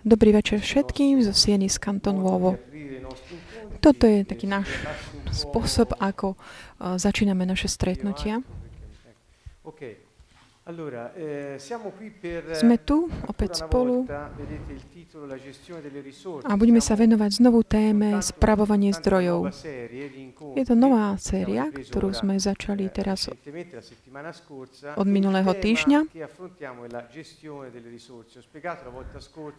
Dobrý večer všetkým zo Sieny z Canton Nuovo. Toto je taký náš spôsob, ako uh, začíname naše stretnutia. Eh, Sme tu opäť spolu a budeme sa venovať znovu téme spravovanie zdrojov. Je to nová séria, ktorú sme začali teraz od minulého týždňa.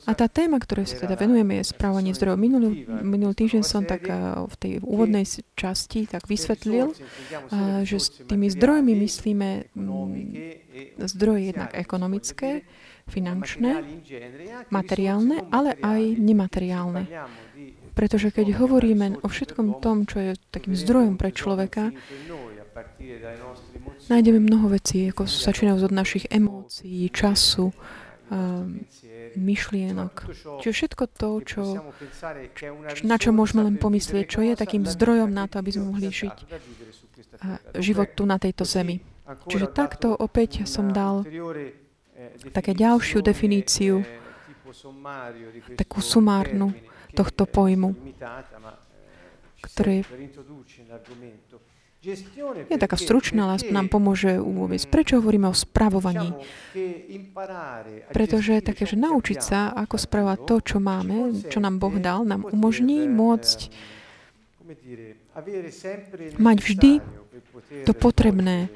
A tá téma, ktorej sa teda venujeme, je spravovanie zdrojov. Minulý, minulý týždeň som tak eh, v tej úvodnej časti tak vysvetlil, eh, že s tými zdrojmi myslíme mm, zdroje jednak ekonomické, finančné, materiálne, ale aj nemateriálne. Pretože keď hovoríme o všetkom tom, čo je takým zdrojom pre človeka, nájdeme mnoho vecí, ako začínajú od našich emócií, času, myšlienok. Čiže všetko to, čo, na čo môžeme len pomyslieť, čo je takým zdrojom na to, aby sme mohli žiť život tu na tejto zemi. Čiže takto opäť som dal také ďalšiu definíciu, takú sumárnu tohto pojmu, ktorý je taká stručná, ale nám pomôže uvôbec. Prečo hovoríme o spravovaní? Pretože také, že naučiť sa, ako spravovať to, čo máme, čo nám Boh dal, nám umožní môcť mať vždy to potrebné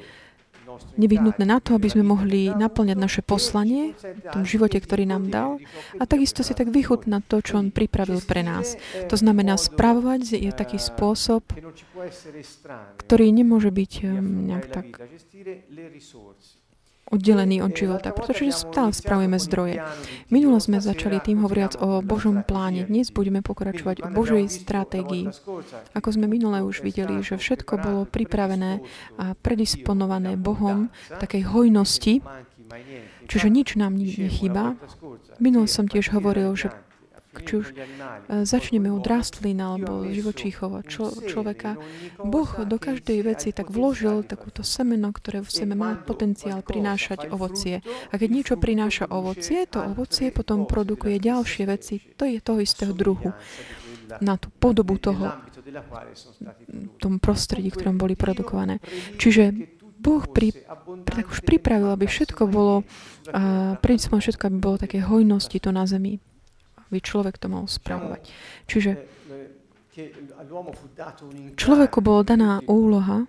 nevyhnutné na to, aby sme mohli naplňať naše poslanie v tom živote, ktorý nám dal a takisto si tak vychutnať to, čo On pripravil pre nás. To znamená, spravovať je taký spôsob, ktorý nemôže byť um, nejak tak oddelený od života, pretože stále spravujeme zdroje. Minulo sme začali tým hovoriac o Božom pláne. Dnes budeme pokračovať o Božej stratégii. Ako sme minule už videli, že všetko bolo pripravené a predisponované Bohom takej hojnosti, čiže nič nám nechýba. Minul som tiež hovoril, že či už e, začneme od rastlín alebo živočíchov čo, človeka, Boh do každej veci tak vložil takúto semeno, ktoré v sebe má potenciál prinášať ovocie. A keď niečo prináša ovocie, to ovocie potom produkuje ďalšie veci, to je toho istého druhu na tú podobu toho, tom prostredí, ktorom boli produkované. Čiže Boh pri, tak už pripravil, aby všetko bolo, a všetko, aby bolo také hojnosti tu na zemi by človek to mal spravovať. Čiže človeku bola daná úloha,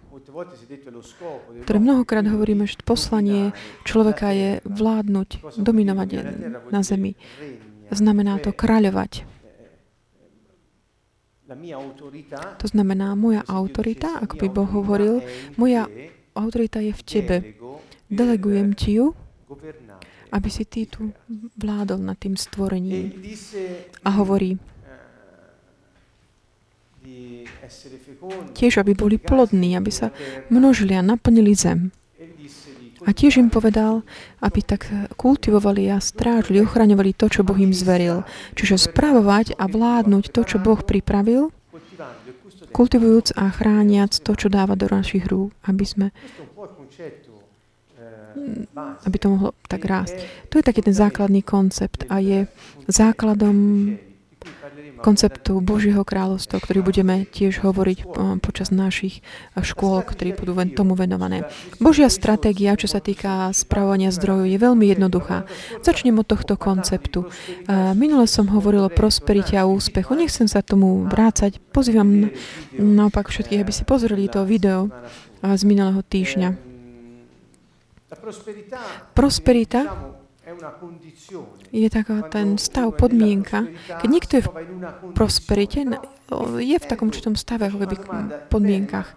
ktoré mnohokrát hovoríme, že poslanie človeka je vládnuť, dominovať na zemi. Znamená to kráľovať. To znamená, moja autorita, ako by Boh hovoril, moja autorita je v tebe. Delegujem ti ju aby si ty tu vládol nad tým stvorením. A hovorí, tiež, aby boli plodní, aby sa množili a naplnili zem. A tiež im povedal, aby tak kultivovali a strážili, ochraňovali to, čo Boh im zveril. Čiže správovať a vládnuť to, čo Boh pripravil, kultivujúc a chrániac to, čo dáva do našich rúk, aby sme aby to mohlo tak rásť. To je taký ten základný koncept a je základom konceptu Božieho kráľovstva, ktorý budeme tiež hovoriť eh, počas našich eh, škôl, ktorí budú tomu venované. Božia stratégia, čo sa týka spravovania zdrojov, je veľmi jednoduchá. Začnem od tohto konceptu. Eh, minule som hovoril o prosperite a úspechu. Nechcem sa tomu vrácať. Pozývam naopak všetkých, aby si pozreli to video z minulého týždňa. Prosperita je taká ten stav, podmienka. Keď niekto je v prosperite, je v takom určitom stave, keby podmienkach.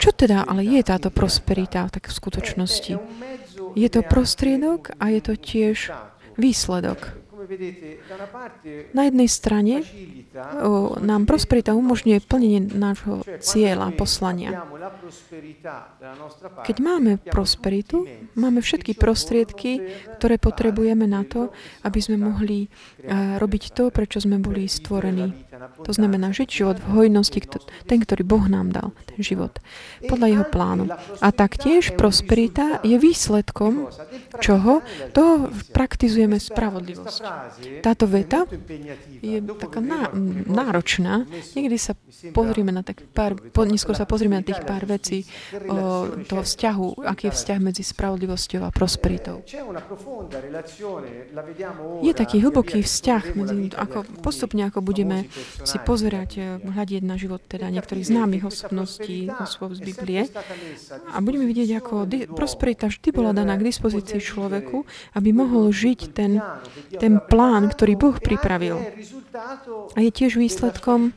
Čo teda ale je táto prosperita tak v skutočnosti? Je to prostriedok a je to tiež výsledok. Na jednej strane nám prosperita umožňuje plnenie nášho cieľa, poslania. Keď máme prosperitu, máme všetky prostriedky, ktoré potrebujeme na to, aby sme mohli eh, robiť to, prečo sme boli stvorení. To znamená žiť život v hojnosti, ten, ktorý Boh nám dal, ten život, podľa jeho plánu. A taktiež prosperita je výsledkom čoho? To praktizujeme spravodlivosť. Táto veta je taká ná, náročná. Niekdy sa pozrieme na tak pár, po, neskôr sa pozrieme na tých pár vecí o toho vzťahu, aký je vzťah medzi spravodlivosťou a prosperitou. Je taký hlboký vzťah medzi, ako postupne, ako budeme si pozerať, eh, hľadiť na život teda niektorých známych osobností, osôb z Biblie a budeme vidieť, ako di- prosperita vždy bola daná k dispozícii človeku, aby mohol žiť ten, ten plán, ktorý Boh pripravil. A je tiež výsledkom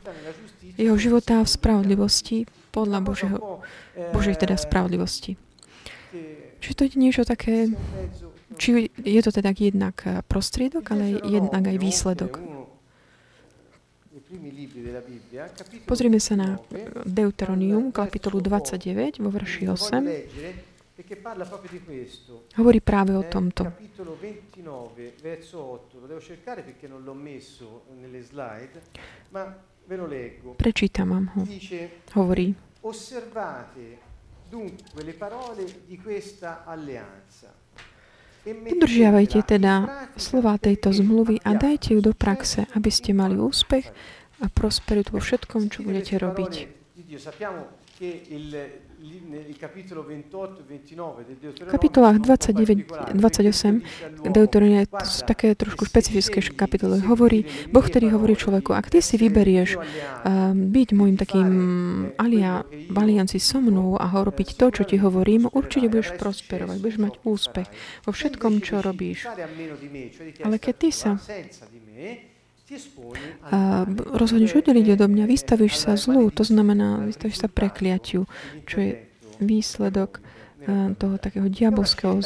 jeho života v spravodlivosti podľa Božieho, Božej teda spravodlivosti. Čiže to je niečo také, či je to teda jednak prostriedok, ale jednak aj výsledok. Pozrime sa na Deuteronium, kapitolu 29, vo verši 8. Hovorí práve o tomto. Prečítam vám ho. Hovorí. Udržiavajte teda slova tejto zmluvy a dajte ju do praxe, aby ste mali úspech a prosperitu vo všetkom, čo budete robiť kapitolách 29, 28 Deuteronia sú také trošku špecifické kapitoly. Hovorí, Boh ktorý hovorí človeku, ak ty si vyberieš uh, byť môjim takým alia, v alianci so mnou a robiť to, čo ti hovorím, určite budeš prosperovať, budeš mať úspech vo všetkom, čo robíš. Ale keď ty sa a rozhodneš oddeliť odo mňa, vystavíš sa zlu, to znamená, vystavíš sa prekliatiu, čo je výsledok eh, toho takého diabolského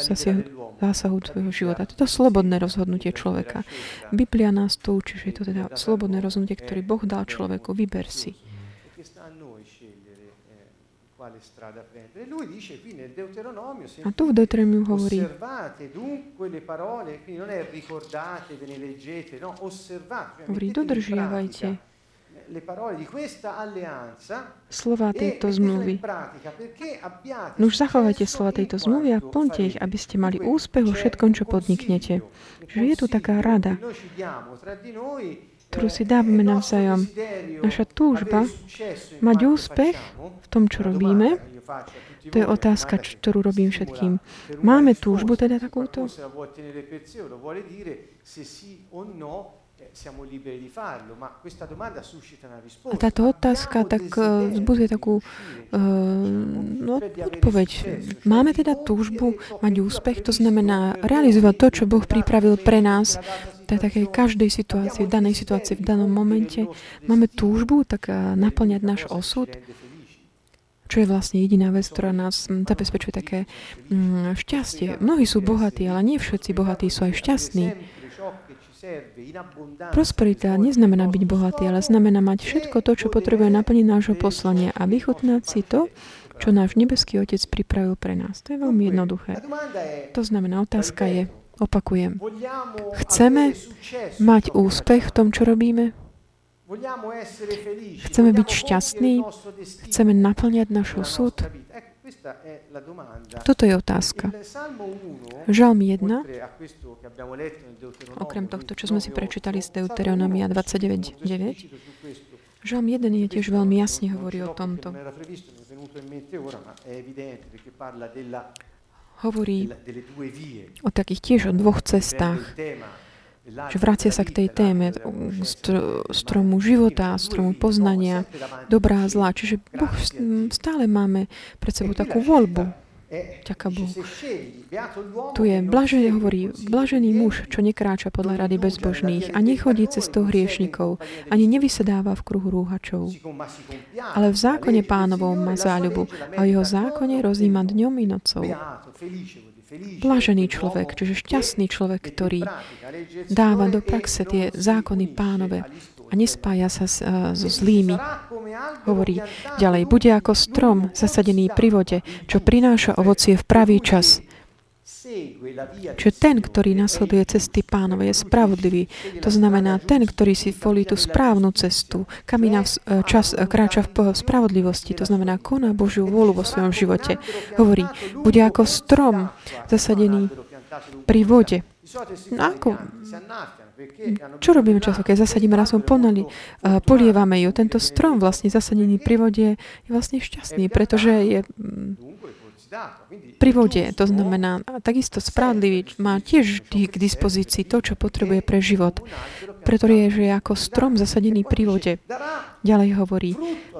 zásahu tvojho života. Toto je slobodné rozhodnutie človeka. Biblia nás tu učí, že je to teda slobodné rozhodnutie, ktoré Boh dal človeku. Vyber si. A tu v Deuteronomiu hovorí, osservate dunque le parole, quindi non è ricordate, ve ne leggete, no, osservate. Hovorí, dodržiavajte le parole di questa alleanza slova tejto zmluvy. No už zachovajte slova tejto zmluvy a plňte ich, aby ste mali úspech vo všetkom, čo podniknete. Že je tu taká rada, ktorú si dávame navzájom. Naša túžba mať úspech v tom, čo robíme, to je otázka, ktorú robím všetkým. Máme túžbu teda takúto? A táto otázka tak vzbudzuje takú no, odpoveď. Máme teda túžbu mať úspech, to znamená realizovať to, čo Boh pripravil pre nás. tej takej každej situácii, v danej situácii, v danom momente. máme túžbu tak eh, naplňať náš osud, čo je vlastne jediná vec, ktorá nás hm, zabezpečuje také mm, šťastie. Mnohí sú bohatí, ale nie všetci bohatí sú aj šťastní. Prosperita neznamená byť bohatý, ale znamená mať všetko to, čo potrebuje naplniť nášho poslania a vychutnať si to, čo náš nebeský Otec pripravil pre nás. To je veľmi jednoduché. To znamená, otázka je, Opakujem. Chceme mať úspech v tom, čo robíme? Chceme byť šťastní? Chceme naplňať náš osud? Toto je otázka. Žalm 1, okrem tohto, čo sme si prečítali z Deuteronomia 29.9, Žalm 1 je tiež veľmi jasne hovorí o tomto. hovorí o takých tiež o dvoch cestách, že vracia sa k tej téme stromu života, stromu poznania, dobrá a zlá. Čiže boh, stále máme pred sebou takú voľbu. Ďaká Bohu. Tu je, blažený, hovorí, blažený muž, čo nekráča podľa rady bezbožných a nechodí cestou hriešnikov, ani nevysedáva v kruhu rúhačov. Ale v zákone pánovom má záľubu a jeho zákone rozíma dňom i nocou. Blažený človek, čiže šťastný človek, ktorý dáva do praxe tie zákony pánove a nespája sa s, uh, so zlými. Hovorí ďalej, bude ako strom zasadený pri vode, čo prináša ovocie v pravý čas. Čiže ten, ktorý nasleduje cesty pánové, je spravodlivý. To znamená, ten, ktorý si volí tú správnu cestu, kamína v čas, kráča v spravodlivosti, to znamená, koná Božiu vôľu vo svojom živote. Hovorí, bude ako strom zasadený pri vode. No ako, čo robíme často, keď zasadíme rasom ponali, polievame ju. Tento strom vlastne zasadený pri vode je vlastne šťastný, pretože je pri vode. To znamená, takisto spravodlivý má tiež k dispozícii to, čo potrebuje pre život. Preto je, že je ako strom zasadený pri vode. Ďalej hovorí,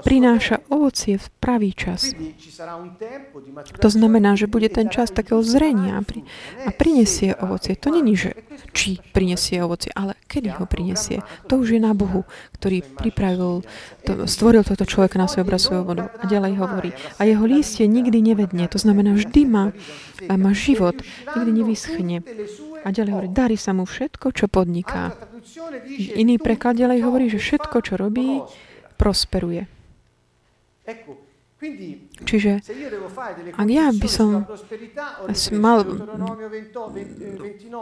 prináša ovocie v pravý čas. To znamená, že bude ten čas takého zrenia a prinesie ovocie. To není, že či prinesie ovocie, ale kedy ho prinesie. To už je na Bohu, ktorý pripravil, to, stvoril toto človeka na svoj obraz svojho vodu. A ďalej hovorí, a jeho lístie nikdy nevedne. To znamená, vždy má, má život, nikdy nevyschne. A ďalej hovorí, darí sa mu všetko, čo podniká. Iný preklad ďalej hovorí, že všetko, čo robí, prosperuje. Čiže ak ja by som mal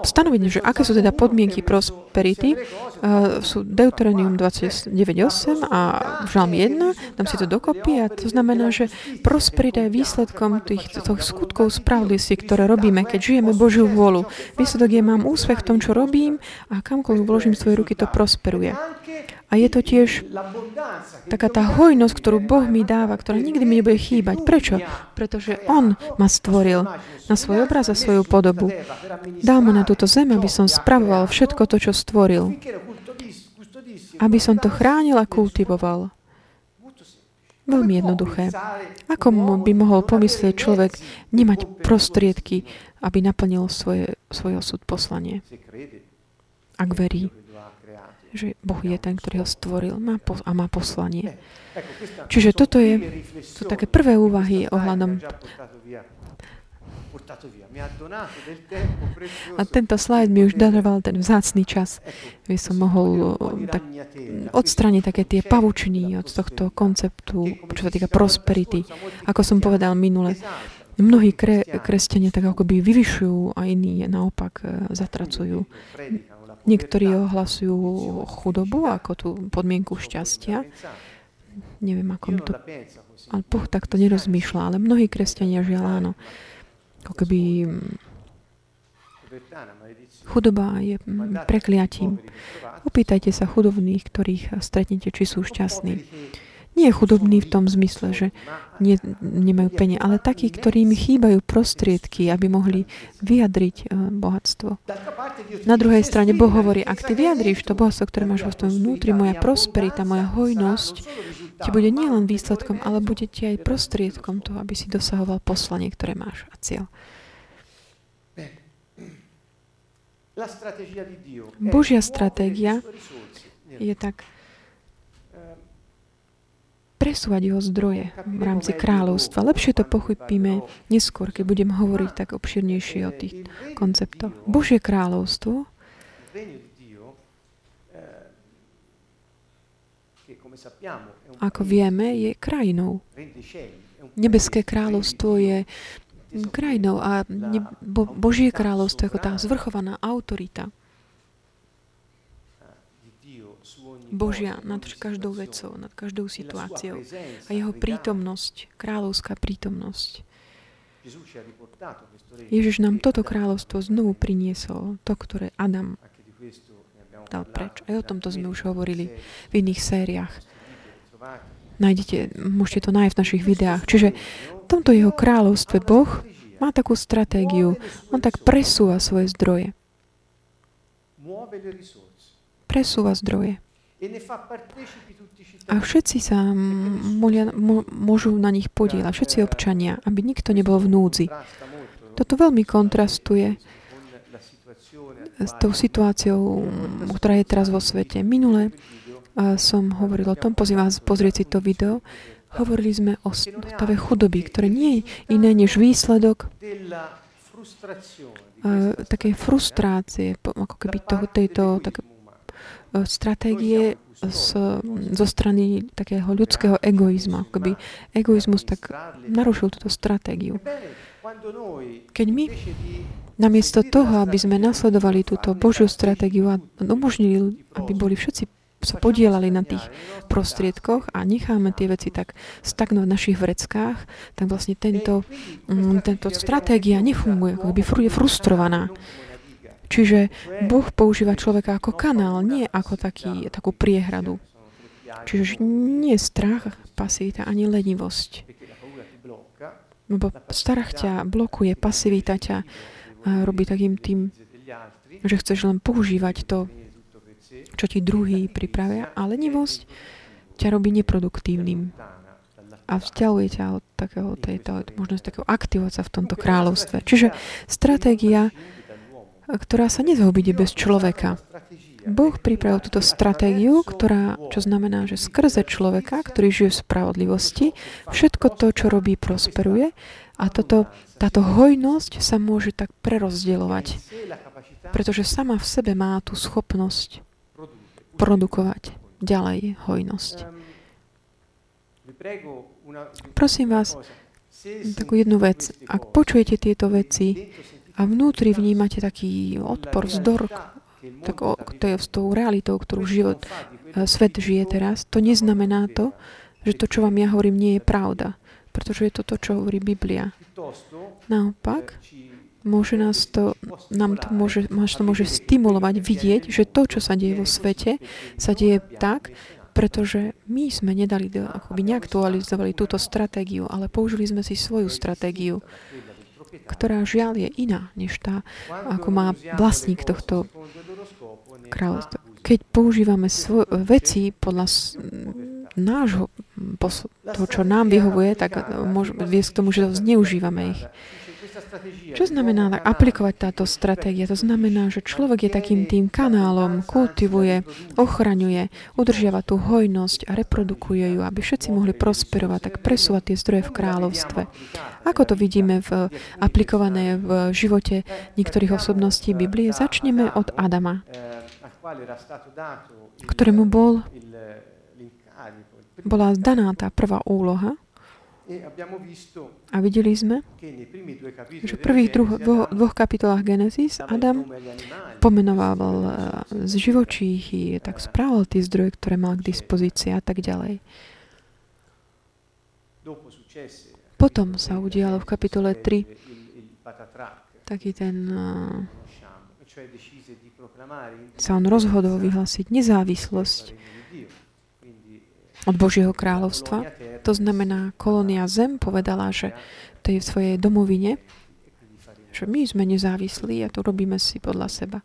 stanoviť, že aké sú teda podmienky prosperity, uh, sú Deuteronomium 29.8 a Žalm 1, dám si to dokopy a to znamená, že prosperita je výsledkom tých, tých skutkov spravodlivosti, ktoré robíme, keď žijeme Božiu vôľu. Výsledok je, mám úspech v tom, čo robím a kamkoľvek vložím svoje ruky, to prosperuje. A je to tiež taká tá hojnosť, ktorú Boh mi dáva, ktorá nikdy mi nebude chýbať. Prečo? Pretože On ma stvoril na svoj obraz a svoju podobu. Dal ma na túto zem, aby som spravoval všetko to, čo stvoril. Aby som to chránil a kultivoval. Veľmi jednoduché. Ako by mohol pomyslieť človek nemať prostriedky, aby naplnil svoje, svoj osud poslanie? Ak verí že Boh je ten, ktorý ho stvoril má po, a má poslanie. Čiže toto je, sú také prvé úvahy ohľadom a tento slajd mi už daroval ten vzácný čas, aby som mohol tak, odstraniť také tie pavučiny od tohto konceptu, čo sa týka prosperity. Ako som povedal minule, mnohí kre, kresťania tak akoby vyvyšujú a iní naopak e, zatracujú. Niektorí ohlasujú chudobu ako tú podmienku šťastia. Neviem, ako to... Ale Boh takto nerozmýšľa, ale mnohí kresťania žiaľ áno. Ako keby chudoba je prekliatím. Opýtajte sa chudobných, ktorých stretnete, či sú šťastní nie je chudobný v tom zmysle, že nie, nemajú peniaze, ale takí, ktorým chýbajú prostriedky, aby mohli vyjadriť uh, bohatstvo. Na druhej strane Boh hovorí, ak ty vyjadríš to bohatstvo, ktoré máš vo svojom vnútri, moja prosperita, moja hojnosť, ti bude nielen výsledkom, ale bude ti aj prostriedkom toho, aby si dosahoval poslanie, ktoré máš a cieľ. Božia stratégia je tak presúvať jeho zdroje v rámci kráľovstva. Lepšie to pochopíme neskôr, keď budem hovoriť tak obširnejšie o tých konceptoch. Božie kráľovstvo ako vieme, je krajinou. Nebeské kráľovstvo je krajinou a Božie kráľovstvo ako tá zvrchovaná autorita. Božia nad každou vecou, nad každou situáciou. A jeho prítomnosť, kráľovská prítomnosť. Ježiš nám toto kráľovstvo znovu priniesol, to, ktoré Adam dal preč. Aj o tomto sme už hovorili v iných sériách. Nájdete, môžete to nájsť v našich videách. Čiže v tomto jeho kráľovstve Boh má takú stratégiu. On tak presúva svoje zdroje. Presúva zdroje. A všetci sa molia, môžu na nich podielať, všetci občania, aby nikto nebol v núdzi. Toto veľmi kontrastuje s tou situáciou, ktorá je teraz vo svete. Minule som hovoril o tom, pozývam vás pozrieť si to video, hovorili sme o stave chudoby, ktoré nie je iné než výsledok takej frustrácie, ako keby toho, tejto také stratégie z, zo strany takého ľudského egoizma. Akoby egoizmus tak narušil túto stratégiu. Keď my Namiesto toho, aby sme nasledovali túto Božiu stratégiu a umožnili, aby boli všetci sa podielali na tých prostriedkoch a necháme tie veci tak stagnovať v našich vreckách, tak vlastne tento, mm, tento stratégia nefunguje, ako by je frustrovaná. Čiže Boh používa človeka ako kanál, nie ako taký, takú priehradu. Čiže nie strach, pasivita ani lenivosť. Lebo strach ťa blokuje, pasivita ťa robí takým tým, že chceš len používať to, čo ti druhý pripravia, a lenivosť ťa robí neproduktívnym a vzdialuje ťa od takého, tejto, možnosť takého aktivovať sa v tomto kráľovstve. Čiže stratégia, ktorá sa nezhobí bez človeka. Boh pripravil túto stratégiu, ktorá, čo znamená, že skrze človeka, ktorý žije v spravodlivosti, všetko to, čo robí, prosperuje a toto, táto hojnosť sa môže tak prerozdielovať, pretože sama v sebe má tú schopnosť produkovať ďalej hojnosť. Prosím vás, takú jednu vec. Ak počujete tieto veci a vnútri vnímate taký odpor, vzdor, tak o, to je s tou realitou, ktorú život, e, svet žije teraz, to neznamená to, že to, čo vám ja hovorím, nie je pravda. Pretože je to to, čo hovorí Biblia. Naopak, môže nás to, nám to môže, nás to môže stimulovať, vidieť, že to, čo sa deje vo svete, sa deje tak, pretože my sme nedali, akoby neaktualizovali túto stratégiu, ale použili sme si svoju stratégiu, ktorá žiaľ je iná, než tá, ako má vlastník tohto kráľovstva. Keď používame svoj, veci podľa nášho, toho, čo nám vyhovuje, tak môže viesť k tomu, že zneužívame ich. Čo znamená aplikovať táto stratégia? To znamená, že človek je takým tým kanálom, kultivuje, ochraňuje, udržiava tú hojnosť a reprodukuje ju, aby všetci mohli prosperovať, tak presúvať tie zdroje v kráľovstve. Ako to vidíme v, aplikované v živote niektorých osobností Biblie? Začneme od Adama, ktorému bol, bola daná tá prvá úloha, A videli sme, že v prvých druho, dvoch, dvoch kapitolách Genesis Adam pomenoval e, z živočíchy, tak správal tie zdroje, ktoré mal k dispozícii a tak ďalej. Potom sa udialo v kapitole 3 taký ten uh, sa on rozhodol vyhlásiť nezávislosť od Božieho kráľovstva. To znamená, kolónia Zem povedala, že to je v svojej domovine, že my sme nezávislí a to robíme si podľa seba.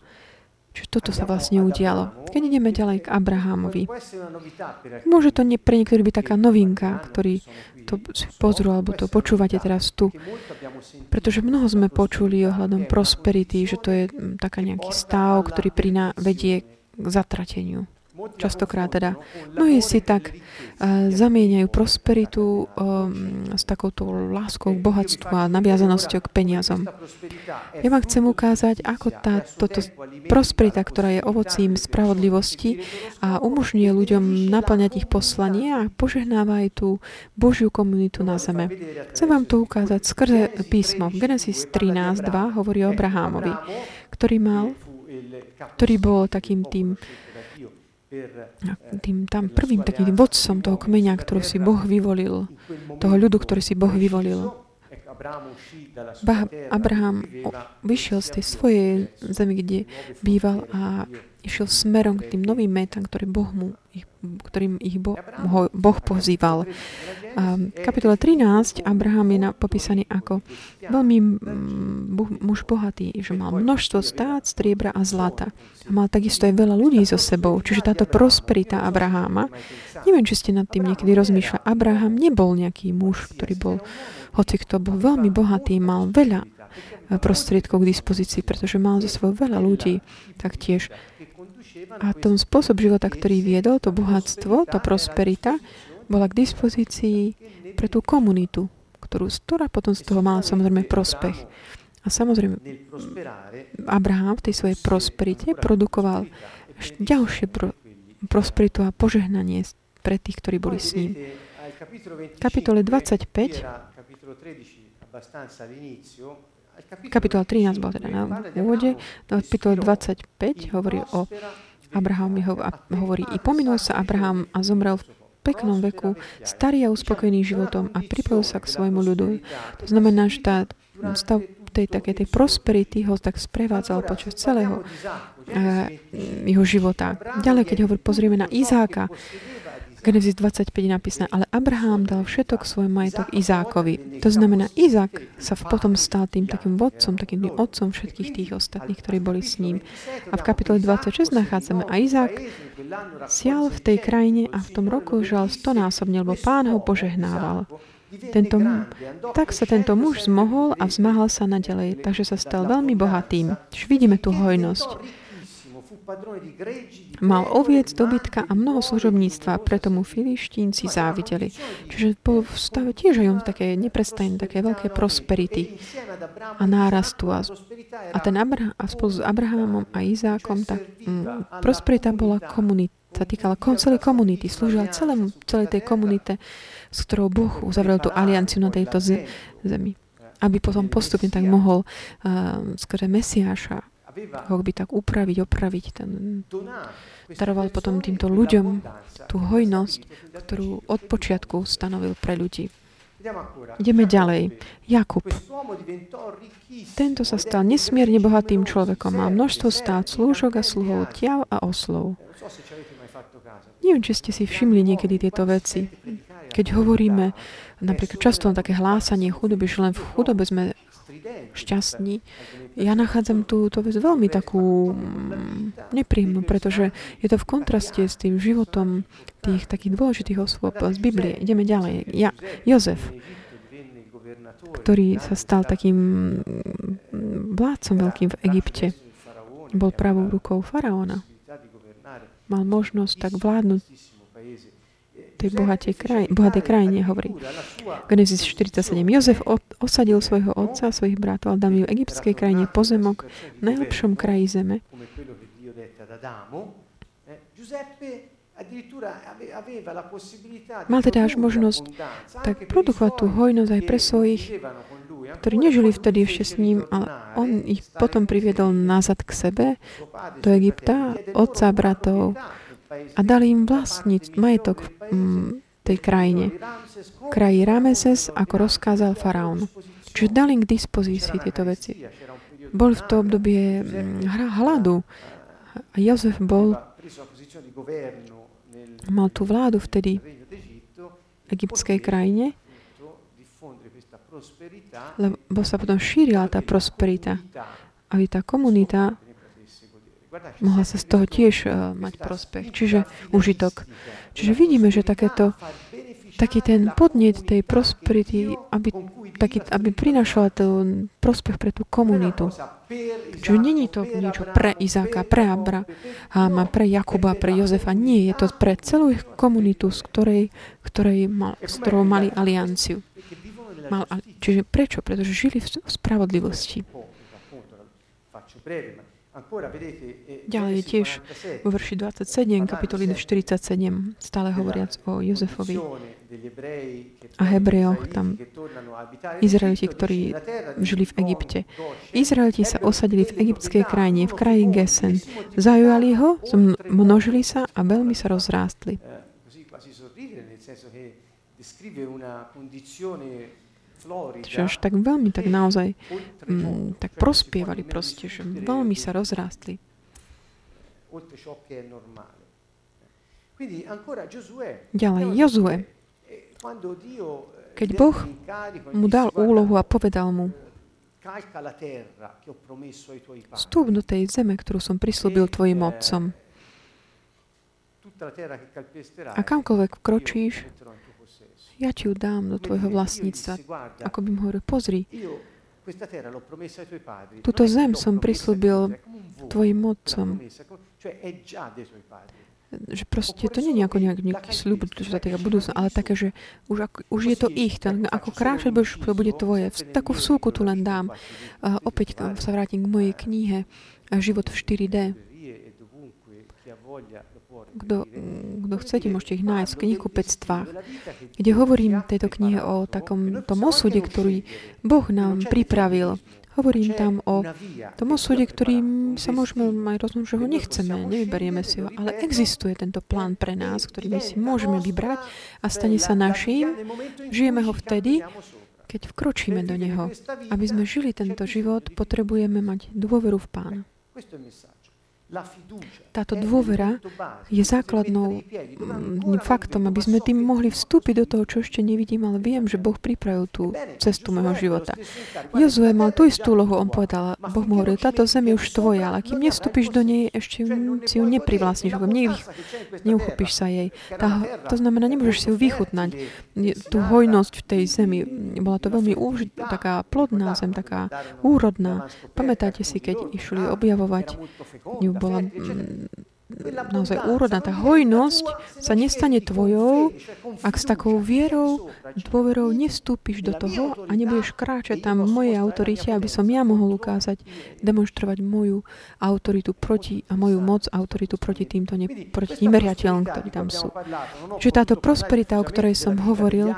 Čiže toto sa vlastne udialo. Keď ideme ďalej k Abrahámovi, môže to nie, pre niektorých byť taká novinka, ktorý to pozrú alebo to počúvate teraz tu. Pretože mnoho sme počuli ohľadom prosperity, že to je taká nejaký stav, ktorý priná vedie k zatrateniu. Častokrát teda mnohí si tak uh, zamieňajú prosperitu um, s takouto láskou k bohatstvu a naviazanosťou k peniazom. Ja vám chcem ukázať, ako tá, toto prosperita, ktorá je ovocím spravodlivosti a umožňuje ľuďom naplňať ich poslanie a požehnáva aj tú Božiu komunitu na zeme. Chcem vám to ukázať skrze písmo. Genesis 13.2 hovorí o Abrahámovi, ktorý mal, ktorý bol takým tým tým tam prvým takým vodcom toho kmeňa, ktorý si Boh vyvolil, toho ľudu, ktorý si Boh vyvolil. Abraham vyšiel z tej svojej zemi, kde býval a išiel smerom k tým novým metám, ktorý boh mu, ich, ktorým ich boh, boh pozýval. V kapitole 13 Abraham je popísaný ako veľmi boh, muž bohatý, že mal množstvo stát, striebra a zlata. A mal takisto aj veľa ľudí so sebou. Čiže táto prosperita Abraháma, neviem, či ste nad tým niekedy rozmýšľali, Abraham nebol nejaký muž, ktorý bol, hoci kto bol veľmi bohatý, mal veľa prostriedkov k dispozícii, pretože mal zo svojho veľa ľudí taktiež. A ten spôsob života, ktorý viedol, to bohatstvo, tá prosperita, bola k dispozícii pre tú komunitu, ktorú, ktorá potom z toho mala samozrejme prospech. A samozrejme, Abraham v tej svojej prosperite produkoval ďalšie pro, prosperitu a požehnanie pre tých, ktorí boli s ním. V kapitole 25 kapitola 13 bola teda na úvode, kapitola 25 hovorí o Abraham hovorí, i pominul sa Abraham a zomrel v peknom veku, starý a uspokojný životom a pripojil sa k svojmu ľudu. To znamená, že tá stav tej takej tej prosperity ho tak sprevádzal počas celého uh, jeho života. Ďalej, keď hovorí, pozrieme na Izáka, Genesis 25 je napísané, ale Abraham dal všetok svoj majetok Izákovi. To znamená, Izák sa potom stal tým takým vodcom, takým tým otcom všetkých tých ostatných, ktorí boli s ním. A v kapitole 26 nachádzame, a Izák sial v tej krajine a v tom roku žal stonásobne, lebo pán ho požehnával. Tento, tak sa tento muž zmohol a vzmahal sa naďalej, takže sa stal veľmi bohatým. Čiže vidíme tu hojnosť. Mal oviec, dobytka a mnoho služobníctva, preto mu filištínci závideli. Čiže bol v stave tiež aj on také neprestajné, také veľké prosperity a nárastu. A, a, ten Abra, a spolu s Abrahamom a Izákom, tá mm, prosperita bola komunita, sa týkala celej komunity, slúžila celému, celej tej komunite s ktorou Boh uzavrel tú alianciu na tejto zemi. Aby potom postupne tak mohol uh, skôr Mesiáša ho by tak upraviť, opraviť. Ten, daroval potom týmto ľuďom tú hojnosť, ktorú od počiatku stanovil pre ľudí. Ideme ďalej. Jakub. Tento sa stal nesmierne bohatým človekom. Má množstvo stát, slúžok a sluhov, tiav a oslov. Neviem, či ste si všimli niekedy tieto veci. Keď hovoríme napríklad často na také hlásanie chudoby, že len v chudobe sme šťastní, ja nachádzam túto vec veľmi takú mm, nepríjemnú, pretože je to v kontraste s tým životom tých takých dôležitých osôb z Biblie. Ideme ďalej. Ja, Jozef, ktorý sa stal takým mm, vládcom veľkým v Egypte, bol pravou rukou faraóna. Mal možnosť tak vládnuť tej bohatej, kraj, bohatej krajine, hovorí. Genesis 47. Jozef osadil svojho otca a svojich bratov a dal v egyptskej krajine pozemok v najlepšom kraji zeme. Mal teda až možnosť tak produkovať tú hojnosť aj pre svojich, ktorí nežili vtedy ešte s ním, ale on ich potom priviedol nazad k sebe, do Egypta, otca, bratov, a dali im vlastniť majetok v mm, tej krajine. Kraji Rameses, ako rozkázal faraón. Čiže dali k dispozícii tieto veci. Bol v to obdobie mm, hladu. A Jozef bol, mal tú vládu vtedy v egyptskej krajine, lebo sa potom šírila tá prosperita. Aby tá komunita mohla sa z toho tiež uh, mať prospech, čiže užitok. Čiže vidíme, že takéto, taký ten podnet tej prosperity, aby, taký, aby prinašala ten prospech pre tú komunitu. Čiže není to niečo pre Izáka, pre Abrahama, pre Jakuba, pre Jozefa. Nie, je to pre celú ich komunitu, z ktorej, ktorej mal, s ktorou mali alianciu. Mal, čiže prečo? Pretože žili v spravodlivosti. E, Ďalej je tiež vo verši 27, kapitoly 47, stále hovoriac o Jozefovi a Hebrejoch, tam Izraeliti, ktorí žili v Egypte. Izraeliti sa osadili v egyptskej krajine, v kraji Gesen. Zajujali ho, množili sa a veľmi sa rozrástli. Že až tak veľmi, tak naozaj mm, tak prospievali proste, že veľmi sa rozrástli. Ďalej, Jozue. Keď Boh mu dal úlohu a povedal mu, vstúp do tej zeme, ktorú som prislúbil tvojim otcom. A kamkoľvek kročíš, ja ti ju dám do tvojho vlastníctva. Ako by mu hovoril, pozri, túto zem som prislúbil tvojim otcom. Že proste to nie je ako nejak, nejaký sľub, čo sa týka budúcna, ale také, že už, ako, už je to ich, ten, ako kráčať budeš, to bude tvoje. Takú vsúku tu len dám. Uh, opäť sa vrátim k mojej knihe Život v 4D kto, kto chcete, môžete ich nájsť v knihkupectvách, kde hovorím v tejto knihe o takom tom osude, ktorý Boh nám pripravil. Hovorím tam o tom osude, ktorým sa môžeme aj rozhodnúť, že ho nechceme, nevyberieme si ho, ale existuje tento plán pre nás, ktorý my si môžeme vybrať a stane sa naším. Žijeme ho vtedy, keď vkročíme do neho. Aby sme žili tento život, potrebujeme mať dôveru v Pána. Táto dôvera je základnou mm, faktom, aby sme tým mohli vstúpiť do toho, čo ešte nevidím, ale viem, že Boh pripravil tú cestu môjho života. Jozue mal tú istú úlohu, on povedal, Boh mu hovoril, táto zem je už tvoja, ale kým nevstúpiš do nej, ešte si ju neprivlastníš, ne, neuchopíš sa jej. Tá, to znamená, nemôžeš si ju vychutnať. Tú hojnosť v tej zemi, bola to veľmi úž, taká plodná zem, taká úrodná. Pamätáte si, keď išli objavovať ju bola naozaj úrodná. Tá hojnosť sa nestane tvojou, ak s takou vierou, dôverou nevstúpiš do toho a nebudeš kráčať tam v mojej autorite, aby som ja mohol ukázať, demonstrovať moju autoritu proti a moju moc, autoritu proti týmto ne, proti neveriateľom, ktorí tam sú. Čiže táto prosperita, o ktorej som hovoril,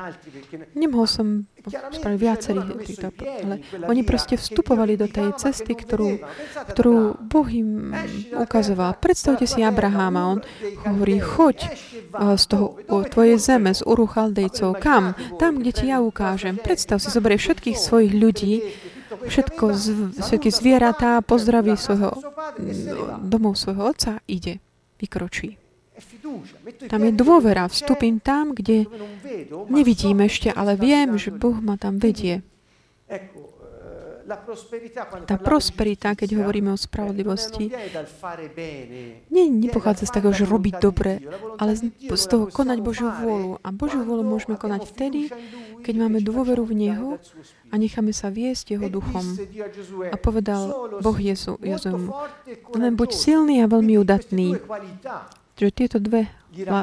nemohol som spraviť viacerých týchto, ale oni proste vstupovali do tej cesty, ktorú, ktorú Boh im ukazoval. Predstavte si Abraháma, on hovorí, choď z toho tvojej zeme, z Uru Chaldejcov, kam? Tam, kde ti ja ukážem. Predstav si, zoberie všetkých svojich ľudí, všetko, všetky zvieratá, pozdraví svojho domov svojho otca, ide, vykročí. Tam je dôvera. Vstúpim tam, kde nevidím ešte, ale viem, že Boh ma tam vedie. Tá prosperita, keď hovoríme o spravodlivosti, nie, nepochádza z toho, že robiť dobre, ale z, toho konať Božiu vôľu. A Božiu vôľu môžeme konať vtedy, keď máme dôveru v Neho a necháme sa viesť Jeho duchom. A povedal Boh Jezu, Jezumu, len buď silný a veľmi udatný. Čiže tieto dve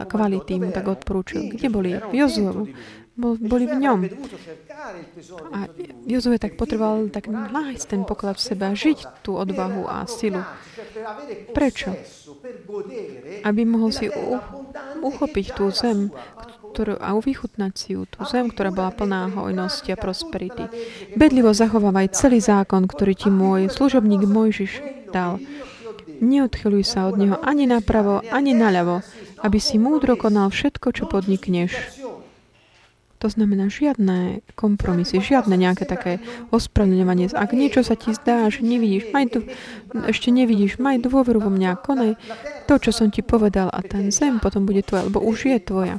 kvality mu tak odporúčil. Kde boli? V Jozuovu. Boli v ňom. A Jozue tak potreboval tak nájsť ten poklad v sebe a žiť tú odvahu a silu. Prečo? Aby mohol si u, uchopiť tú zem ktorú, a vychutnať si ju, tú zem, ktorá bola plná hojnosti a prosperity. Bedlivo zachovávaj celý zákon, ktorý ti môj služobník Mojžiš dal. Neodchyluj sa od neho ani napravo, ani naľavo, aby si múdro konal všetko, čo podnikneš. To znamená žiadne kompromisy, žiadne nejaké také ospravedlňovanie. Ak niečo sa ti zdá, že nevidíš, maj tu, ešte nevidíš, maj dôveru vo mňa, konaj to, čo som ti povedal a ten zem potom bude tvoja, lebo už je tvoja.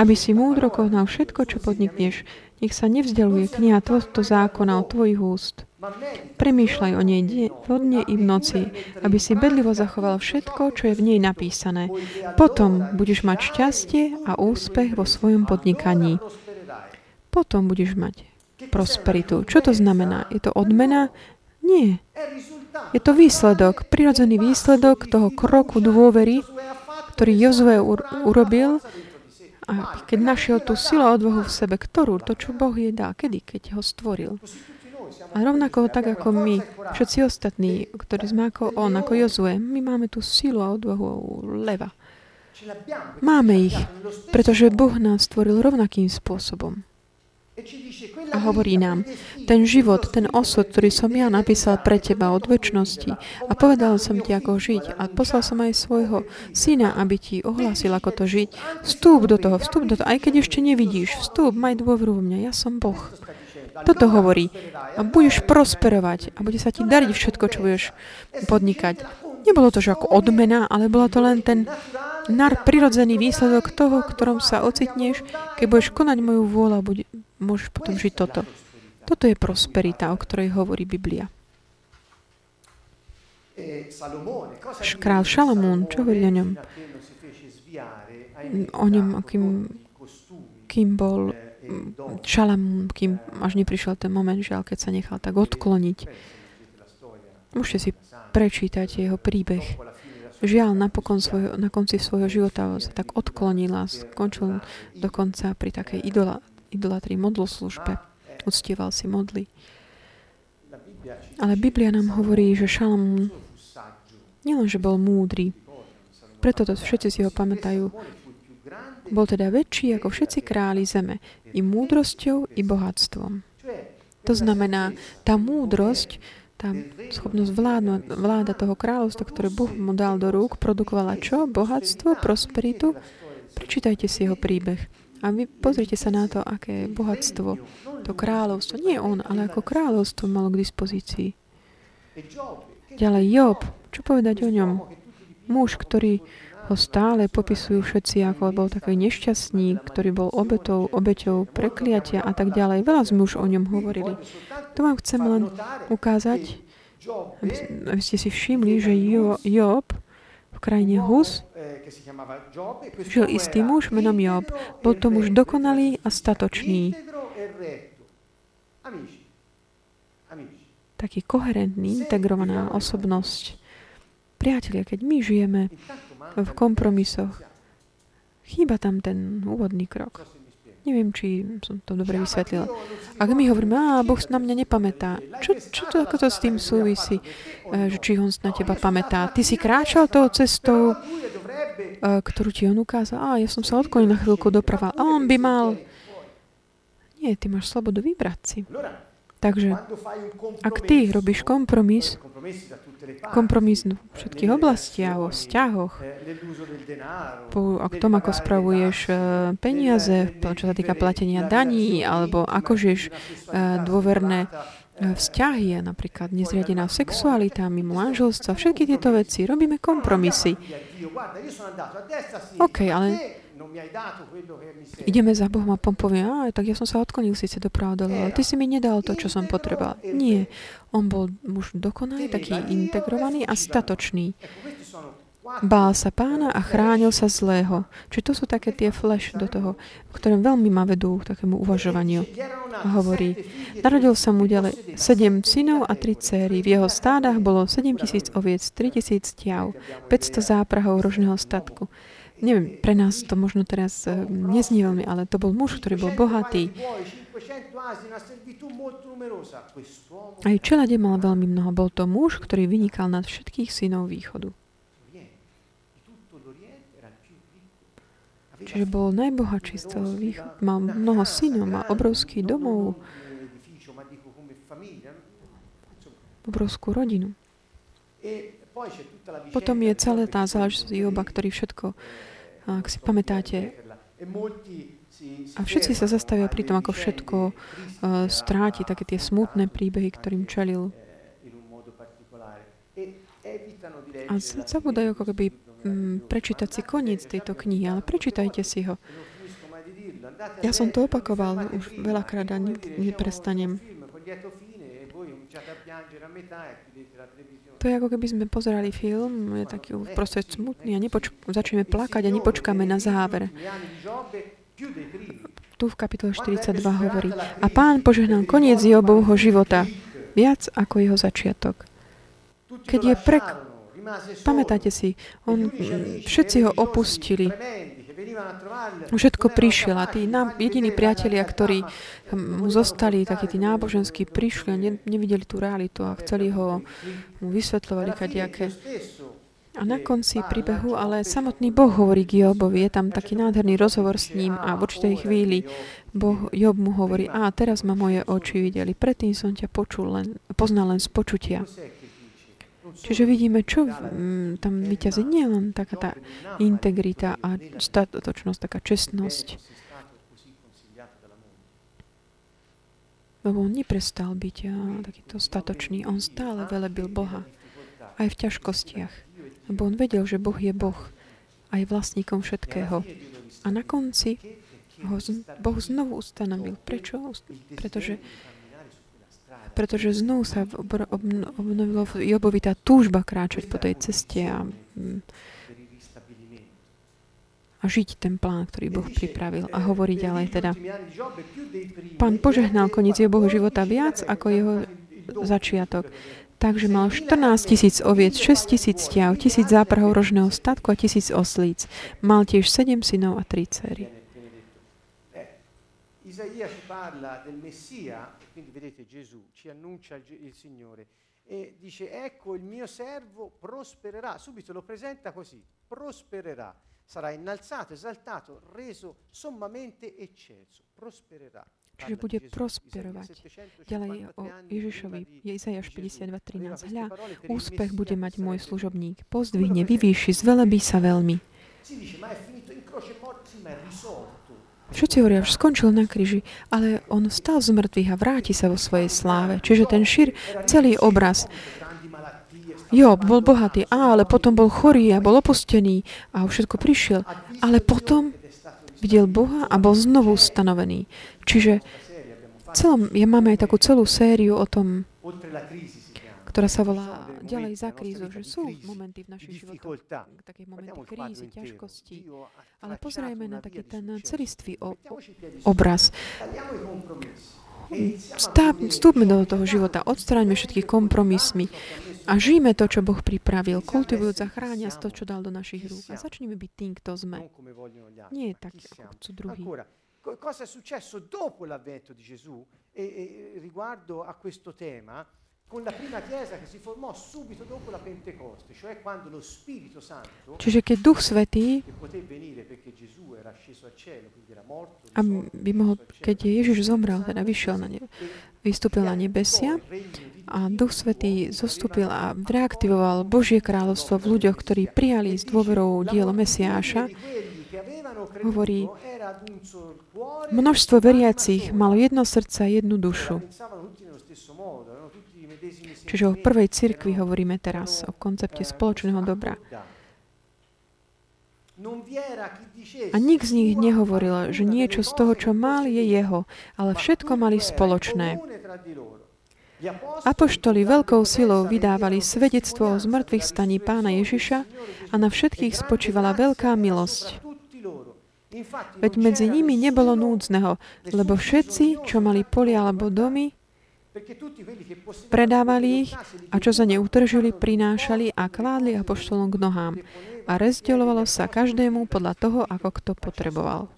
Aby si múdro konal všetko, čo podnikneš, nech sa nevzdialuje kniha tohto zákona od tvojich úst. Premýšľaj o nej vodne i v noci, aby si bedlivo zachoval všetko, čo je v nej napísané. Potom budeš mať šťastie a úspech vo svojom podnikaní. Potom budeš mať prosperitu. Čo to znamená? Je to odmena? Nie. Je to výsledok, prirodzený výsledok toho kroku dôvery, ktorý Jozue urobil a keď našiel tú silu a odvahu v sebe, ktorú, to, čo Boh je dá, kedy, keď ho stvoril. A rovnako tak ako my, všetci ostatní, ktorí sme ako on, ako Jozue, my máme tú silu a odvahu leva. Máme ich, pretože Boh nás stvoril rovnakým spôsobom. A hovorí nám, ten život, ten osud, ktorý som ja napísal pre teba od väčšnosti a povedal som ti, ako žiť a poslal som aj svojho syna, aby ti ohlásil, ako to žiť. Vstúp do toho, vstúp do toho, aj keď ešte nevidíš, vstúp, maj dôveru v mňa, ja som Boh. Toto hovorí. A budeš prosperovať a bude sa ti dariť všetko, čo budeš podnikať. Nebolo to, že ako odmena, ale bolo to len ten nar prirodzený výsledok toho, ktorom sa ocitneš, keď budeš konať moju vôľu môžeš potom žiť toto. Toto je prosperita, o ktorej hovorí Biblia. Král Šalamún, čo hovorí o ňom? O ňom, kým, kým bol Šalamún, kým až neprišiel ten moment, že keď sa nechal tak odkloniť. Môžete si prečítať jeho príbeh. Žiaľ, napokon svojho, na konci svojho života sa tak odklonila, skončil dokonca pri takej idola, idolatrii modloslužbe. Uctieval si modly. Ale Biblia nám hovorí, že Šalamún nielenže bol múdry, preto to všetci si ho pamätajú, Bol teda väčší ako všetci králi zeme, i múdrosťou, i bohatstvom. To znamená, tá múdrosť, tá schopnosť vládnu, vláda toho kráľovstva, ktoré Boh mu dal do rúk, produkovala čo? Bohatstvo, prosperitu. Prečítajte si jeho príbeh. A vy pozrite sa na to, aké bohatstvo to kráľovstvo, nie on, ale ako kráľovstvo malo k dispozícii. Ďalej Job, čo povedať o ňom? Muž, ktorý ho stále popisujú všetci ako bol taký nešťastný, ktorý bol obetou, obeťou prekliatia a tak ďalej. Veľa sme už o ňom hovorili. To vám chcem len ukázať, aby, aby ste si všimli, že jo, Job krajine Hus žil istý muž menom Job. Bol to muž dokonalý a statočný. Taký koherentný, integrovaná osobnosť. Priatelia, keď my žijeme v kompromisoch. Chýba tam ten úvodný krok. Neviem, či som to dobre vysvetlila. Ak my hovoríme, a Boh na mňa nepamätá, čo, čo to, ako to s tým súvisí, e, že či on na teba pamätá? Ty si kráčal tou cestou, e, ktorú ti on ukázal. A ja som sa odklonil na chvíľku doprava. A on by mal... Nie, ty máš slobodu vybrať si. Takže ak ty robíš kompromis, kompromis v všetkých oblastiach, o vzťahoch, po, k tom, ako spravuješ e, peniaze, čo sa týka platenia daní, alebo ako žiješ e, dôverné vzťahy, napríklad nezriadená sexualita, mimo manželstva, všetky tieto veci, robíme kompromisy. OK, ale Ideme za Bohom a Pom povie, a tak ja som sa odklonil síce doprava dole, ale ty si mi nedal to, čo som potreboval. Nie. On bol muž dokonalý, taký integrovaný a statočný. Bál sa pána a chránil sa zlého. Čiže to sú také tie flash do toho, ktoré veľmi ma vedú k takému uvažovaniu. A hovorí, narodil sa mu ďalej sedem synov a tri céry. V jeho stádach bolo 7 tisíc oviec, 3 tisíc tiav, 500 záprahov rožného statku neviem, pre nás to možno teraz uh, neznie veľmi, ale to bol muž, ktorý bol bohatý. Aj čelade mal veľmi mnoho. Bol to muž, ktorý vynikal nad všetkých synov východu. Čiže bol najbohatší z toho východu. Mal mnoho synov, mal obrovský domov, obrovskú rodinu. Potom je celá tá záležitosť Joba, ktorý všetko ak si pamätáte, a všetci sa zastavia pri tom, ako všetko uh, stráti, také tie smutné príbehy, ktorým čelil. A zabudajú ako keby um, prečítať si koniec tejto knihy, ale prečítajte si ho. Ja som to opakoval už veľakrát a nikdy neprestanem. To je ako keby sme pozerali film, je taký proste smutný a nepoč- začneme plakať a nepočkáme na záver. Tu v kapitole 42 hovorí, a pán požehnal koniec Jobovho života, viac ako jeho začiatok. Keď je prek... Pamätáte si, on, všetci ho opustili, Všetko prišiel a tí nám, jediní priatelia, ktorí mu zostali, takí tí náboženskí, prišli a ne, nevideli tú realitu a chceli ho mu vysvetľovali kadejaké. A na konci príbehu ale samotný Boh hovorí k Jobovi, je tam taký nádherný rozhovor s ním a v určitej chvíli boh, Job mu hovorí, a teraz ma moje oči videli, predtým som ťa počul len, poznal len z počutia. Čiže vidíme, čo m, tam vyťazí. Nie len taká tá integrita a statočnosť, taká čestnosť. Lebo on neprestal byť a, takýto statočný. On stále velebil Boha. Aj v ťažkostiach. Lebo on vedel, že Boh je Boh. Aj vlastníkom všetkého. A na konci ho Boh znovu ustanovil. Prečo? Pretože pretože znovu sa obnovilo v Jobovi tá túžba kráčať po tej ceste a, mm, a žiť ten plán, ktorý Boh pripravil. A hovorí ďalej teda, pán požehnal koniec Jobovho života viac ako jeho začiatok. Takže mal 14 tisíc oviec, 6 tisíc stiav, tisíc záprahov rožného statku a tisíc oslíc. Mal tiež 7 synov a 3 dcery. Quindi vedete Gesù ci annuncia il, il Signore e dice ecco il mio servo prospererà, subito lo presenta così, prospererà, sarà innalzato, esaltato, reso sommamente eccelso, prospererà. Čiže bude prosperovať. Ďalej o Ježišovi je Izajaš 52.13. Hľa, úspech bude mať môj služobník. Pozdvihne, vyvýši, zvelebí sa veľmi. Všetci hovoria, že skončil na kríži, ale on vstal z mŕtvych a vráti sa vo svojej sláve. Čiže ten šir, celý obraz, Jo, bol bohatý, á, ale potom bol chorý a bol opustený a všetko prišiel. Ale potom videl Boha a bol znovu stanovený. Čiže celom, ja máme aj takú celú sériu o tom, ktorá sa volá ďalej za krízu, že sú momenty v našich životoch, také momenty krízy, ťažkosti, ale pozrajme na taký ten celistvý obraz. Vstúpme do toho života, odstráňme všetky kompromismy a žijeme to, čo Boh pripravil, kultivujúc a chrániac to, čo dal do našich rúk. A začneme byť tým, kto sme. Nie tak, ako chcú druhý. Cosa è successo dopo l'avvento di Gesù? E, e riguardo a questo tema? Čiže keď Duch Svetý aby mohol, keď Ježiš zomrel, teda vyšiel na ne, vystúpil na nebesia a Duch Svetý zostúpil a reaktivoval Božie kráľovstvo v ľuďoch, ktorí prijali s dôverou dielo Mesiáša, hovorí, množstvo veriacich malo jedno srdce jednu dušu. Čiže o prvej cirkvi hovoríme teraz, o koncepte spoločného dobra. A nik z nich nehovoril, že niečo z toho, čo mal, je jeho, ale všetko mali spoločné. Apoštoli veľkou silou vydávali svedectvo o zmrtvých staní pána Ježiša a na všetkých spočívala veľká milosť. Veď medzi nimi nebolo núdzneho, lebo všetci, čo mali polia alebo domy, Predávali ich a čo sa neutržili, prinášali a kládli apoštolom k nohám. A rezdeľovalo sa každému podľa toho, ako kto potreboval.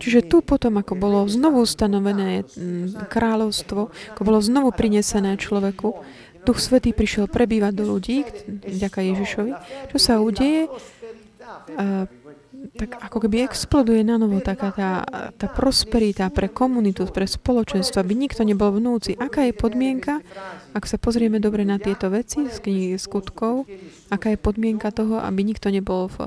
Čiže tu potom, ako bolo znovu ustanovené mm, kráľovstvo, ako bolo znovu prinesené človeku, Duch Svetý prišiel prebývať do ľudí, vďaka Ježišovi. Čo sa udeje? Tak ako keby exploduje na novo taká tá, tá prosperita pre komunitu, pre spoločenstvo, aby nikto nebol v núci. Aká je podmienka, ak sa pozrieme dobre na tieto veci z knihy skutkov, aká je podmienka toho, aby nikto nebol v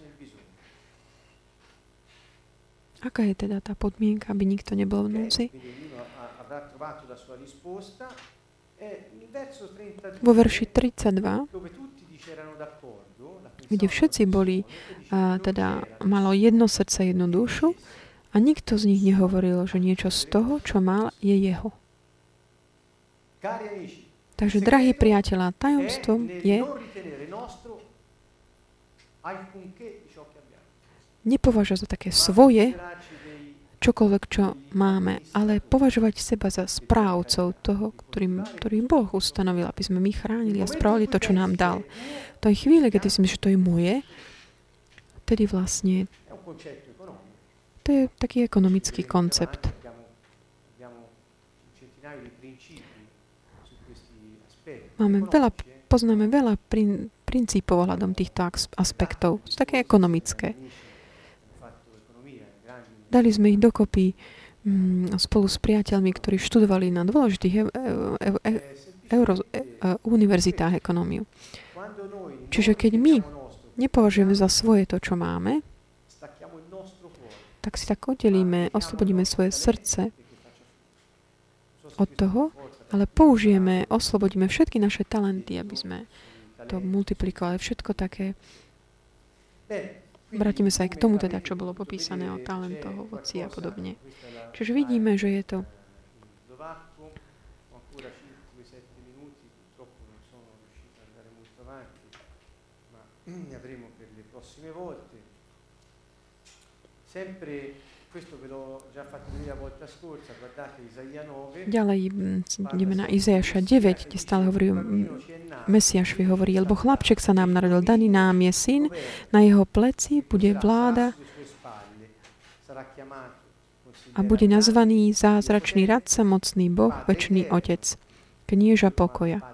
nel bisogno? Aká je teda tá podmienka, aby nikto nebol v núci? Vo verši 32, kde všetci boli, a teda malo jedno srdce, jednu dušu a nikto z nich nehovoril, že niečo z toho, čo mal, je jeho. Takže, drahí priateľa, tajomstvom je nepovažovať za také svoje čokoľvek, čo máme, ale považovať seba za správcov toho, ktorým, ktorým Boh ustanovil, aby sme my chránili a správali to, čo nám dal. V tej chvíli, keď si myslíš, že to je moje, tedy vlastne to je taký ekonomický koncept. Máme veľa, poznáme veľa prin, princípov ohľadom týchto aspektov. Sú také ekonomické. Dali sme ich dokopy mm, spolu s priateľmi, ktorí študovali na dôležitých e, e, e, euro, univerzitách ekonómiu. Čiže keď my nepovažujeme za svoje to, čo máme, tak si tak oddelíme, oslobodíme svoje srdce od toho, ale použijeme, oslobodíme všetky naše talenty, aby sme to multiplikovali. Všetko také Vrátime sa aj k tomu teda, čo bolo popísané o talentoch, ovoci a podobne. Čiže vidíme, že je to Sempre Ďalej ideme na Izajaša 9, kde stále hovorí, Mesiaš hovorí, lebo chlapček sa nám narodil, daný nám je syn, na jeho pleci bude vláda a bude nazvaný zázračný radca, mocný Boh, väčší Otec, knieža pokoja.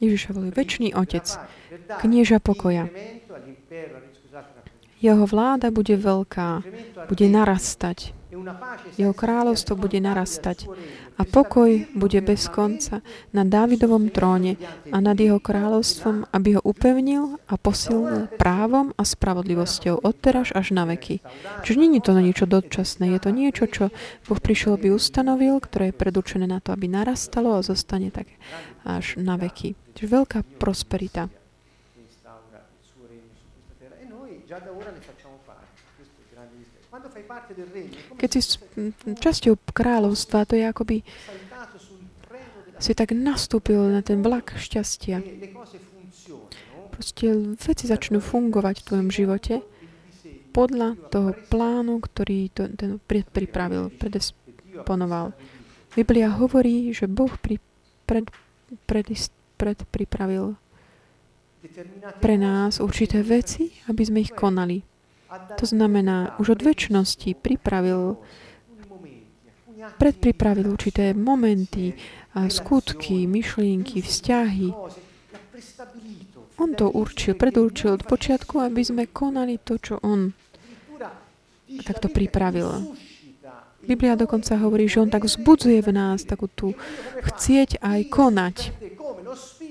Ježiša volí väčší Otec, knieža pokoja. Jeho vláda bude veľká, bude narastať. Jeho kráľovstvo bude narastať a pokoj bude bez konca na Dávidovom tróne a nad jeho kráľovstvom, aby ho upevnil a posilnil právom a spravodlivosťou od teraz až na veky. Čiže nie je to niečo dočasné, je to niečo, čo Boh prišiel by ustanovil, ktoré je predurčené na to, aby narastalo a zostane tak až na veky. Čiže veľká prosperita. Keď si časťou kráľovstva, to je akoby si tak nastúpil na ten vlak šťastia. Proste veci začnú fungovať v tvojom živote podľa toho plánu, ktorý to, ten predpripravil, predisponoval. Biblia hovorí, že Boh pri, pred, pred, predpripravil pre nás určité veci, aby sme ich konali. To znamená, už od väčšnosti pripravil, predpripravil určité momenty, skutky, myšlienky, vzťahy. On to určil, predurčil od počiatku, aby sme konali to, čo on takto pripravil. Biblia dokonca hovorí, že on tak vzbudzuje v nás takú tú chcieť aj konať.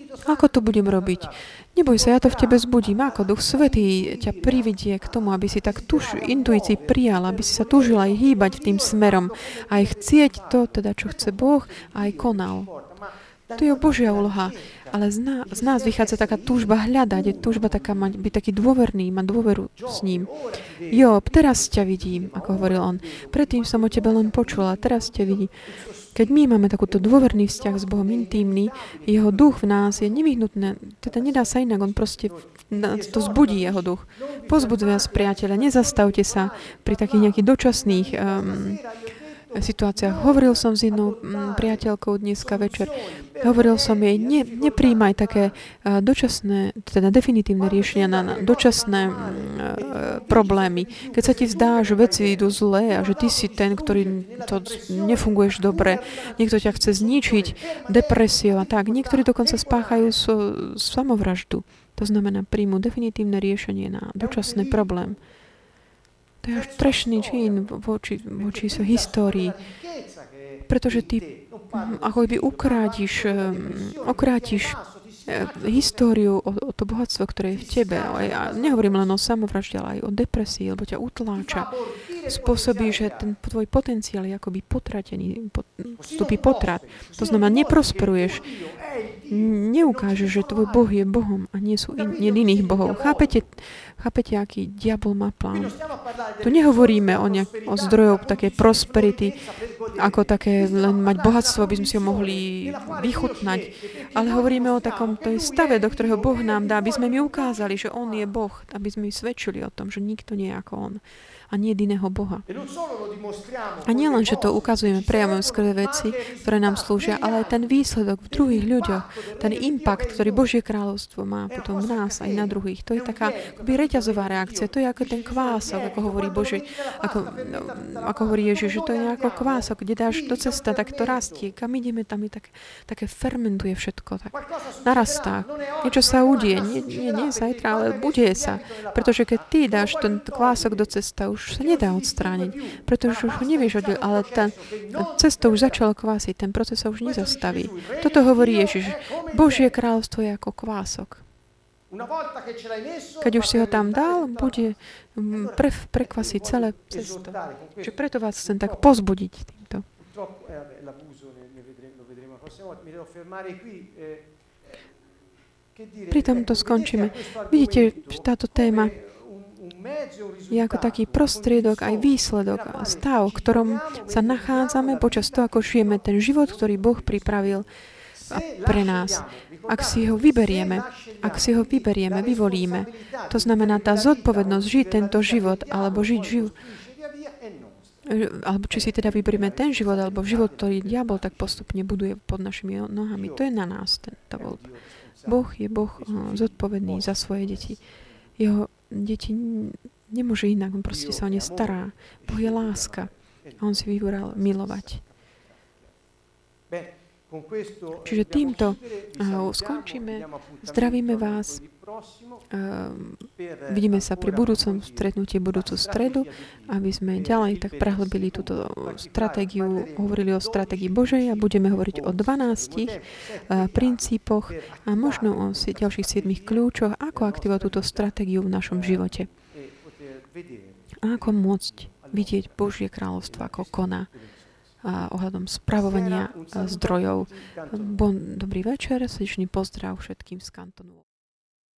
Ako to budem robiť? Neboj sa, ja to v tebe zbudím. Ako Duch Svetý ťa prividie k tomu, aby si tak tuž, intuícii prijal, aby si sa tužil aj hýbať tým smerom, aj chcieť to, teda čo chce Boh, aj konal. To je Božia úloha. Ale z nás, z nás vychádza taká túžba hľadať, je túžba taká mať, byť taký dôverný, mať dôveru s ním. Jo, teraz ťa vidím, ako hovoril on. Predtým som o tebe len počula, teraz ťa vidím. Keď my máme takúto dôverný vzťah s Bohom intímny, jeho duch v nás je nevyhnutné, teda nedá sa inak, on proste to zbudí jeho duch. Pozbudzuje vás, priateľa, nezastavte sa pri takých nejakých dočasných um, situáciách. Hovoril som s jednou mm, priateľkou dneska večer. Hovoril som jej, ne, nepríjmaj také dočasné, teda definitívne riešenia na, na dočasné uh, problémy. Keď sa ti zdá, že veci idú zlé a že ty si ten, ktorý to nefunguješ dobre, niekto ťa chce zničiť, depresiou a tak. Niektorí dokonca spáchajú so, samovraždu. To znamená, príjmu definitívne riešenie na dočasný problém. To je až trešný čin voči, voči so histórii. Pretože ty ako by ukrátiš, okrátiš eh, históriu, o, o to bohatstvo, ktoré je v tebe. A nehovorím len o samovražde, ale aj o depresii, lebo ťa utláča. Spôsobí, že ten tvoj potenciál je akoby potratený, vstupí potrat. To znamená, neprosperuješ, neukážeš, že tvoj Boh je Bohom a nie sú in, nie iných bohov. Chápete, chápete, aký diabol má plán? Tu nehovoríme o, nejak, o zdrojov také prosperity, ako také len mať bohatstvo, aby sme si ho mohli vychutnať, ale hovoríme o takom to je stave, do ktorého Boh nám dá, aby sme mi ukázali, že On je Boh, aby sme svedčili o tom, že nikto nie je ako On a nie jediného Boha. A nielen, že to ukazujeme, prejavujeme skvelé veci, ktoré nám slúžia, ale aj ten výsledok v druhých ľuďoch, ten impact, ktorý Božie kráľovstvo má potom v nás aj na druhých. To je taká akoby reťazová reakcia. To je ako ten kvások, ako hovorí Bože, ako, no, ako hovorí Ježiš, že to je ako kvások, kde dáš do cesta, tak to rastie. Kam ideme, tam je tak, také fermentuje všetko. Tak narastá. Niečo sa udie. Nie, nie, nie zajtra, ale bude sa. Pretože keď ty dáš ten kvások do cesta, už už sa nedá odstrániť, pretože už ho nevieš ale tá cesta už začala kvásiť, ten proces sa už nezastaví. Toto hovorí Ježiš. Božie kráľovstvo je ako kvások. Keď už si ho tam dal, bude pre, prekvasiť celé cesto. Čiže preto vás chcem tak pozbudiť týmto. Pri tomto skončíme. Vidíte, že táto téma je ako taký prostriedok, aj výsledok, stav, v ktorom sa nachádzame počas toho, ako žijeme ten život, ktorý Boh pripravil pre nás. Ak si ho vyberieme, ak si ho vyberieme, vyvolíme, to znamená tá zodpovednosť žiť tento život, alebo žiť život, alebo či si teda vyberieme ten život, alebo život, ktorý diabol tak postupne buduje pod našimi nohami. To je na nás, tento voľba. Boh je Boh zodpovedný za svoje deti. Jeho deti Nemôže inak, on proste sa o ne stará. Boh je láska. A on si vybral milovať. Čiže týmto uh, skončíme. Zdravíme vás. Uh, vidíme sa pri budúcom stretnutí budúcu stredu, aby sme ďalej tak prehlbili túto stratégiu, hovorili o stratégii Božej a budeme hovoriť o 12 uh, princípoch a možno o ďalších 7 kľúčoch, ako aktivovať túto stratégiu v našom živote. A ako môcť vidieť Božie kráľovstvo, ako koná a ohľadom spravovania zdrojov. Bon, dobrý večer, srdečný pozdrav všetkým z kantonu.